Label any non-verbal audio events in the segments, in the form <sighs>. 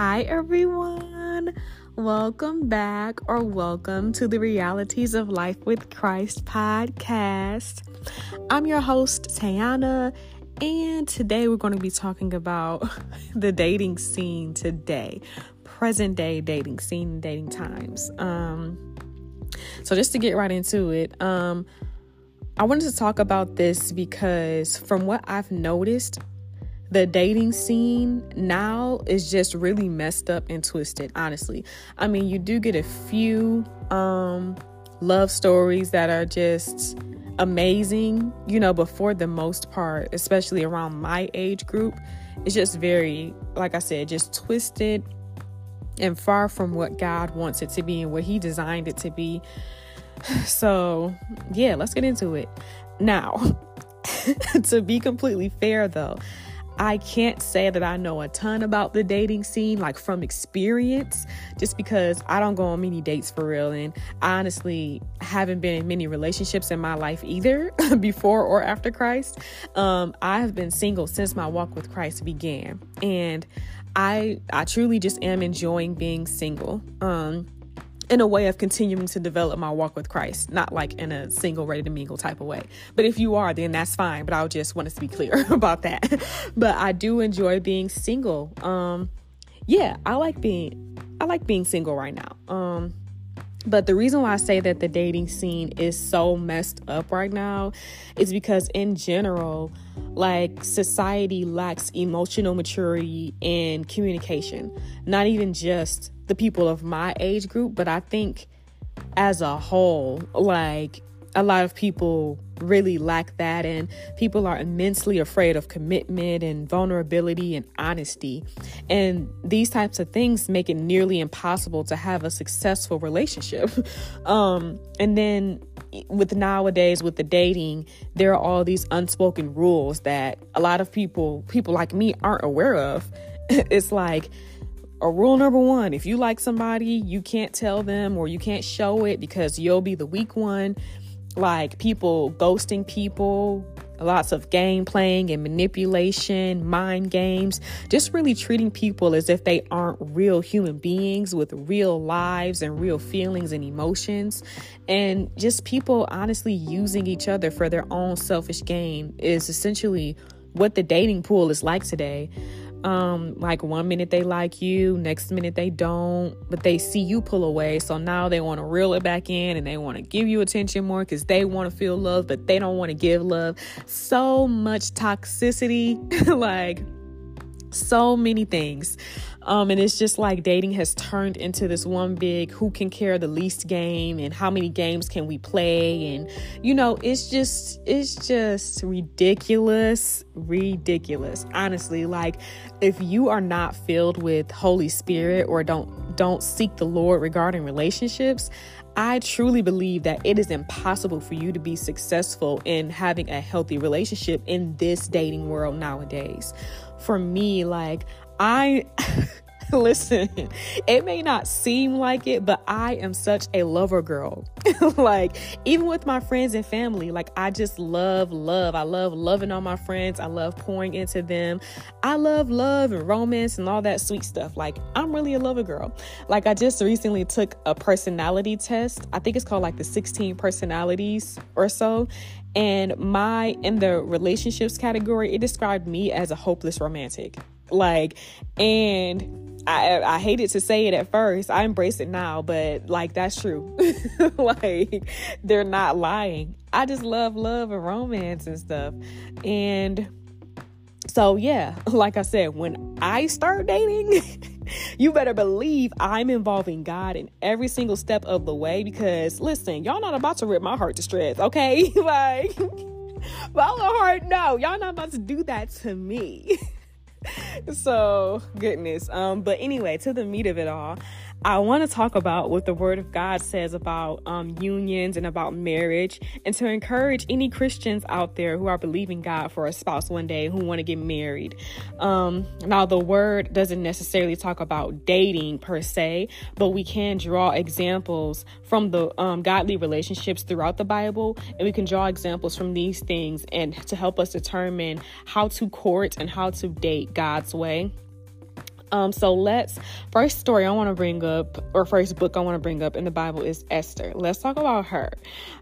Hi, everyone. Welcome back or welcome to the Realities of Life with Christ podcast. I'm your host, Tayana, and today we're going to be talking about <laughs> the dating scene today, present day dating scene, dating times. Um, so, just to get right into it, um, I wanted to talk about this because from what I've noticed, the dating scene now is just really messed up and twisted honestly. I mean you do get a few um love stories that are just amazing you know but for the most part especially around my age group it's just very like i said just twisted and far from what god wants it to be and what he designed it to be. <sighs> So yeah let's get into it. Now <laughs> to be completely fair though I can't say that I know a ton about the dating scene, like from experience, just because I don't go on many dates for real. And I honestly haven't been in many relationships in my life either, <laughs> before or after Christ. Um, I have been single since my walk with Christ began. And I I truly just am enjoying being single. Um, in a way of continuing to develop my walk with Christ, not like in a single, ready to mingle type of way. But if you are, then that's fine. But I just want us to be clear <laughs> about that. <laughs> but I do enjoy being single. Um, yeah, I like being, I like being single right now. Um, but the reason why I say that the dating scene is so messed up right now is because, in general, like society lacks emotional maturity and communication. Not even just the people of my age group, but I think as a whole, like a lot of people really lack that, and people are immensely afraid of commitment and vulnerability and honesty. And these types of things make it nearly impossible to have a successful relationship. <laughs> um, and then with nowadays with the dating there are all these unspoken rules that a lot of people people like me aren't aware of <laughs> it's like a rule number one if you like somebody, you can't tell them or you can't show it because you'll be the weak one. Like people ghosting people, lots of game playing and manipulation, mind games, just really treating people as if they aren't real human beings with real lives and real feelings and emotions. And just people honestly using each other for their own selfish gain is essentially what the dating pool is like today um like one minute they like you next minute they don't but they see you pull away. So now they want to reel it back in and they want to give you attention more because they want to feel love but they don't want to give love. So much toxicity <laughs> like so many things um, and it's just like dating has turned into this one big who can care the least game and how many games can we play and you know it's just it's just ridiculous ridiculous honestly like if you are not filled with holy spirit or don't don't seek the lord regarding relationships I truly believe that it is impossible for you to be successful in having a healthy relationship in this dating world nowadays. For me, like, I. <laughs> listen, it may not seem like it, but I am such a lover girl. <laughs> like, even with my friends and family, like, I just love love. I love loving all my friends. I love pouring into them. I love love and romance and all that sweet stuff. Like, I'm really a lover girl. Like, I just recently took a personality test. I think it's called like the 16 personalities or so. And my, in the relationships category, it described me as a hopeless romantic. Like, and I, I hated to say it at first. I embrace it now, but like that's true. <laughs> like they're not lying. I just love love and romance and stuff. And so yeah, <laughs> like I said, when I start dating, <laughs> you better believe I'm involving God in every single step of the way because listen, y'all not about to rip my heart to shreds, okay? like follow heart, no, y'all not about to do that to me. <laughs> so goodness. Um but anyway to the meat of it all I want to talk about what the Word of God says about um, unions and about marriage, and to encourage any Christians out there who are believing God for a spouse one day who want to get married. Um, now, the Word doesn't necessarily talk about dating per se, but we can draw examples from the um, godly relationships throughout the Bible, and we can draw examples from these things and to help us determine how to court and how to date God's way. Um, so let's first story I want to bring up, or first book I want to bring up in the Bible is Esther. Let's talk about her.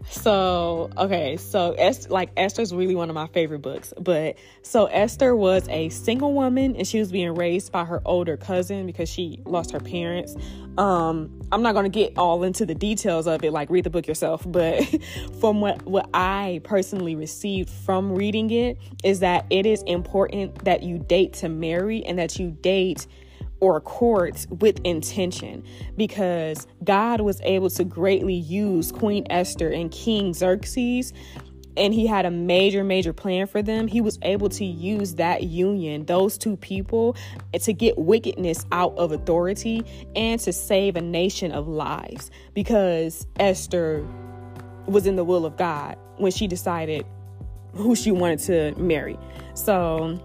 So okay, so Esther, like Esther's really one of my favorite books. But so Esther was a single woman, and she was being raised by her older cousin because she lost her parents. Um, I'm not gonna get all into the details of it, like read the book yourself. But <laughs> from what what I personally received from reading it is that it is important that you date to marry and that you date or courts with intention because God was able to greatly use Queen Esther and King Xerxes and he had a major major plan for them. He was able to use that union those two people to get wickedness out of authority and to save a nation of lives because Esther was in the will of God when she decided who she wanted to marry. So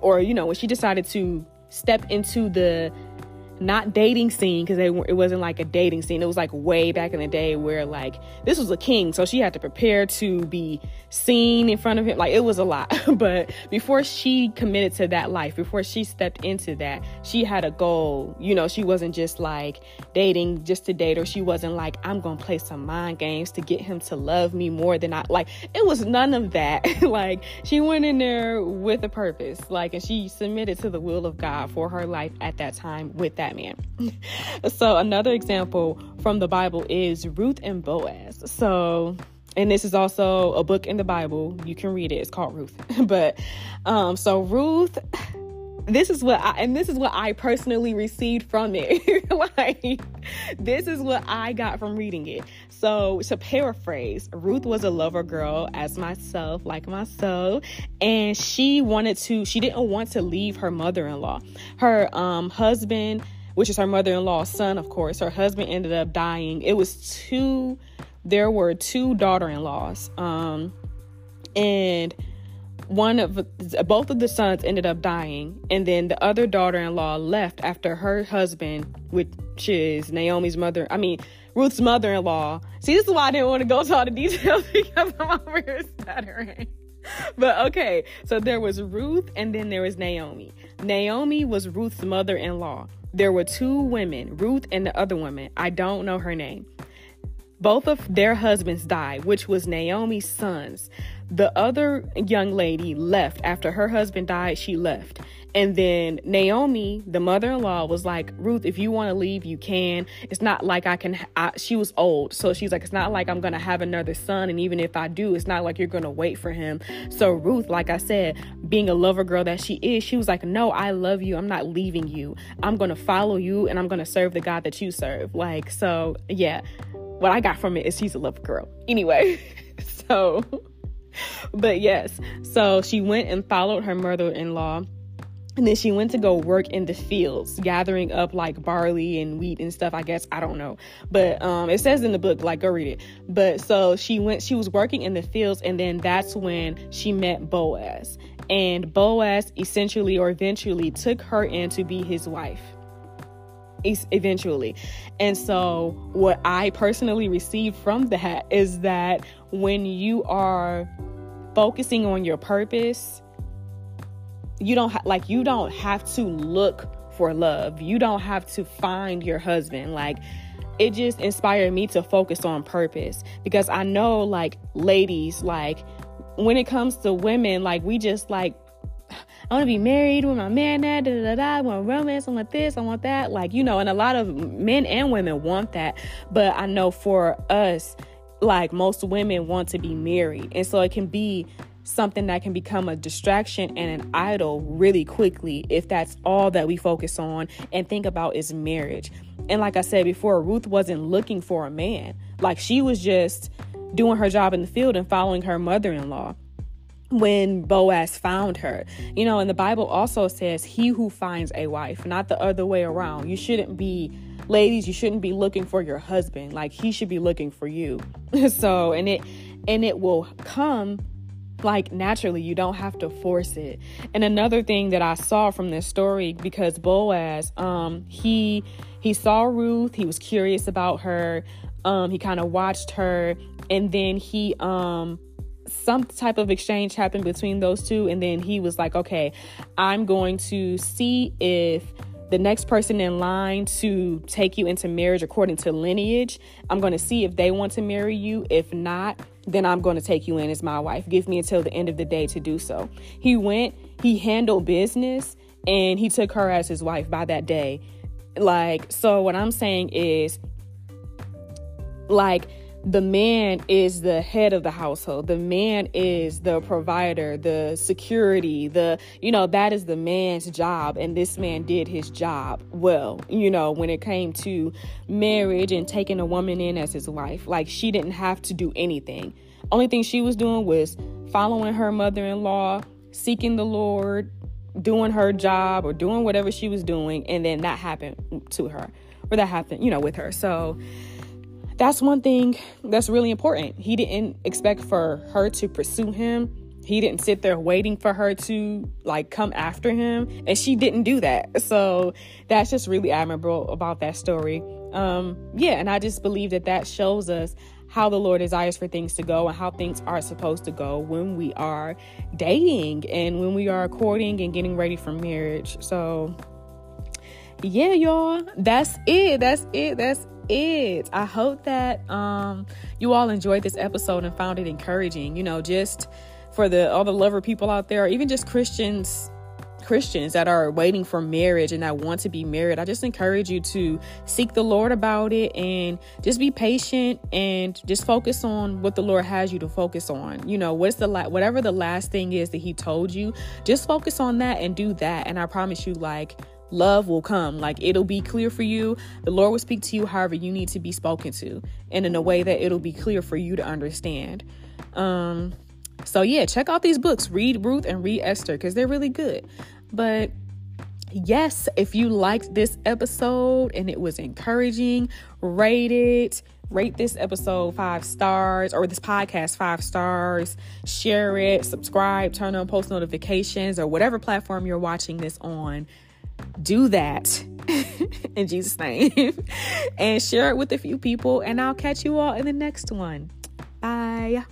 or you know when she decided to step into the not dating scene because it wasn't like a dating scene. It was like way back in the day where like this was a king, so she had to prepare to be seen in front of him. Like it was a lot. <laughs> but before she committed to that life, before she stepped into that, she had a goal. You know, she wasn't just like dating just to date, or she wasn't like I'm gonna play some mind games to get him to love me more than I like. It was none of that. <laughs> like she went in there with a purpose, like, and she submitted to the will of God for her life at that time with that man. so another example from the Bible is Ruth and Boaz. So and this is also a book in the Bible. You can read it. It's called Ruth. <laughs> but um so Ruth this is what I and this is what I personally received from it. <laughs> like this is what I got from reading it. So to paraphrase, Ruth was a lover girl as myself, like myself, and she wanted to she didn't want to leave her mother-in-law. Her um husband which is her mother in law's son, of course. Her husband ended up dying. It was two, there were two daughter in laws. Um, and one of both of the sons ended up dying and then the other daughter-in-law left after her husband which is naomi's mother i mean ruth's mother-in-law see this is why i didn't want to go to all the details <laughs> because i'm over here stuttering but okay so there was ruth and then there was naomi naomi was ruth's mother-in-law there were two women, Ruth and the other woman. I don't know her name. Both of their husbands died, which was Naomi's sons. The other young lady left after her husband died, she left. And then Naomi, the mother in law, was like, Ruth, if you want to leave, you can. It's not like I can. I, she was old. So she's like, it's not like I'm to have another son. And even if I do, it's not like you're to wait for him. So Ruth, like I said, being a lover girl that she is, she was like, no, I love you. I'm not leaving you. I'm to follow you and I'm to serve the God that you serve. Like, so yeah, what I got from it is she's a lover girl. Anyway, <laughs> so, but yes, so she went and followed her mother in law and then she went to go work in the fields, gathering up like barley and wheat and stuff, I guess. I don't know. But um, it says in the book, like, go read it. But so she went, she was working in the fields, and then that's when she met Boaz. And Boaz essentially or eventually took her in to be his wife. Eventually. And so, what I personally received from that is that when you are focusing on your purpose, you don't ha- like you don't have to look for love. You don't have to find your husband. Like it just inspired me to focus on purpose because I know like ladies like when it comes to women like we just like I want to be married with my man that da, da, da, I want romance, I want this, I want that. Like, you know, and a lot of men and women want that. But I know for us, like most women want to be married. And so it can be something that can become a distraction and an idol really quickly if that's all that we focus on and think about is marriage. And like I said before, Ruth wasn't looking for a man. Like she was just doing her job in the field and following her mother in law when Boaz found her. You know, and the Bible also says, He who finds a wife, not the other way around. You shouldn't be, ladies, you shouldn't be looking for your husband. Like he should be looking for you. <laughs> so, and it, and it will come like naturally. You don't have to force it. And another thing that i saw from this story because boaz um he he saw ruth. He was curious about her. Um he kind of watched her. And then he um some type of exchange happened between those two. And then he was like okay i'm going to see if the next person in line to take you into marriage according to lineage. I'm going to see if they want to marry you. If not, then I'm going to take you in as my wife. Give me until the end of the day to do so. He went, he handled business, and he took her as his wife by that day. Like, so what I'm saying is, like, the man is the head of the household. The man is the provider, the security, the, you know, that is the man's job. And this man did his job well, you know, when it came to marriage and taking a woman in as his wife. Like, she didn't have to do anything. Only thing she was doing was following her mother in law, seeking the Lord, doing her job or doing whatever she was doing. And then that happened to her, or that happened, you know, with her. So, that's one thing that's really important. He didn't expect for her to pursue him. He didn't sit there waiting for her to like come after him, and she didn't do that. <laughs> So that's just really admirable about that story. Um, yeah, and I just believe that that shows us how the Lord desires for things to go and how things are supposed to go when we are dating and when we are courting and getting ready for marriage. So, yeah, y'all, that's it. That's it. That's it. I hope that um, you all enjoyed this episode and found it encouraging. You know, just for the all the lover people out there, or even just Christians Christians that are waiting for marriage and that want to be married, I just encourage you to seek the Lord about it and just be patient and just focus on what the Lord has you to focus on. You know, what's the la- whatever the last thing is that He told you, just focus on that and do that. And I promise you, like love will come. Like it'll be clear for you. The Lord will speak to you however you need to be spoken to, and in a way that it'll be clear for you to understand. Um, so yeah, check out these books. Read Ruth and read Esther because they're really good. But yes, if you liked this episode and it was encouraging, rate it. Rate this episode five stars or this podcast five stars. Share it, subscribe, turn on post notifications, or whatever platform you're watching this on do that <laughs> in Jesus' name <laughs> and share it with a few people. And I'll catch you all in the next one. Bye.